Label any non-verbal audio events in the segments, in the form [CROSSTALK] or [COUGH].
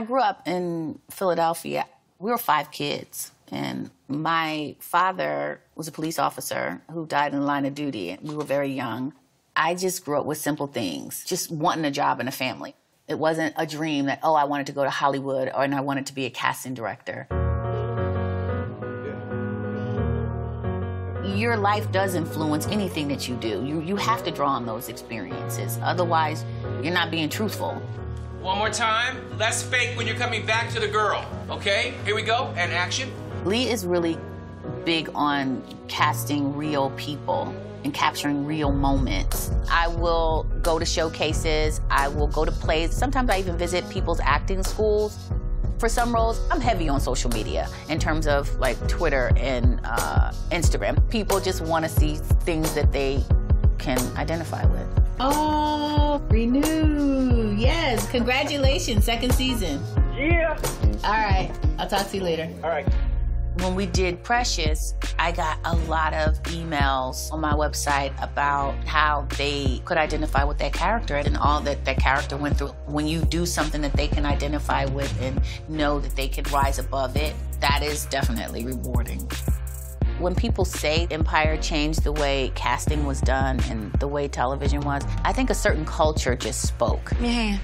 I grew up in Philadelphia. We were five kids, and my father was a police officer who died in the line of duty. We were very young. I just grew up with simple things, just wanting a job and a family. It wasn't a dream that, oh, I wanted to go to Hollywood or and I wanted to be a casting director. Your life does influence anything that you do. You, you have to draw on those experiences. Otherwise, you're not being truthful. One more time. Less fake when you're coming back to the girl. Okay? Here we go. And action. Lee is really big on casting real people and capturing real moments. I will go to showcases, I will go to plays. Sometimes I even visit people's acting schools. For some roles, I'm heavy on social media in terms of like Twitter and uh, Instagram. People just want to see things that they can identify with. Oh, renew. Yes, congratulations, second season. Yeah. All right, I'll talk to you later. All right. When we did Precious, I got a lot of emails on my website about how they could identify with that character and all that that character went through. When you do something that they can identify with and know that they can rise above it, that is definitely rewarding. When people say Empire changed the way casting was done and the way television was, I think a certain culture just spoke. Give me your hand.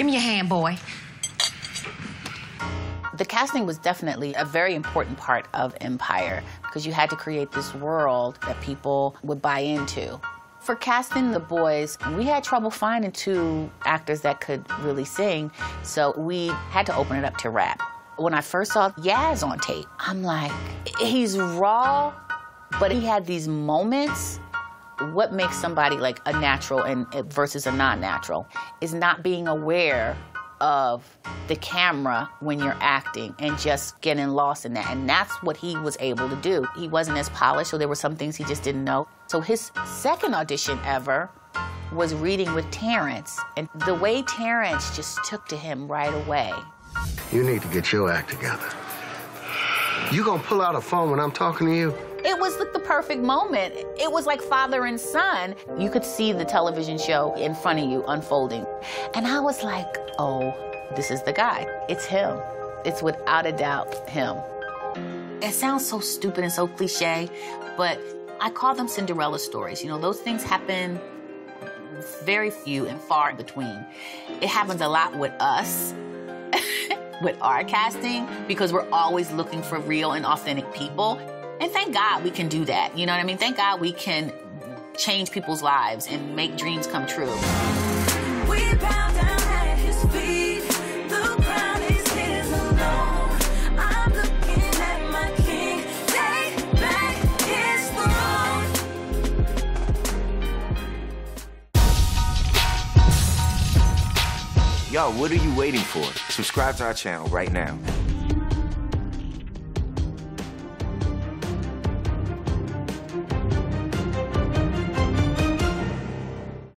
Give me your hand, boy. The casting was definitely a very important part of Empire because you had to create this world that people would buy into. For casting the boys, we had trouble finding two actors that could really sing, so we had to open it up to rap. When I first saw Yaz on tape, I'm like, he's raw, but he had these moments what makes somebody like a natural and eh, versus a non-natural is not being aware of the camera when you're acting and just getting lost in that. And that's what he was able to do. He wasn't as polished, so there were some things he just didn't know. So his second audition ever was reading with Terrence. And the way Terrence just took to him right away. You need to get your act together. You gonna pull out a phone when I'm talking to you? It was like the perfect moment. It was like father and son. You could see the television show in front of you unfolding. And I was like, oh, this is the guy. It's him. It's without a doubt him. It sounds so stupid and so cliche, but I call them Cinderella stories. You know, those things happen very few and far in between. It happens a lot with us, [LAUGHS] with our casting, because we're always looking for real and authentic people. And thank God we can do that. You know what I mean? Thank God we can change people's lives and make dreams come true. Yo, what are you waiting for? Subscribe to our channel right now.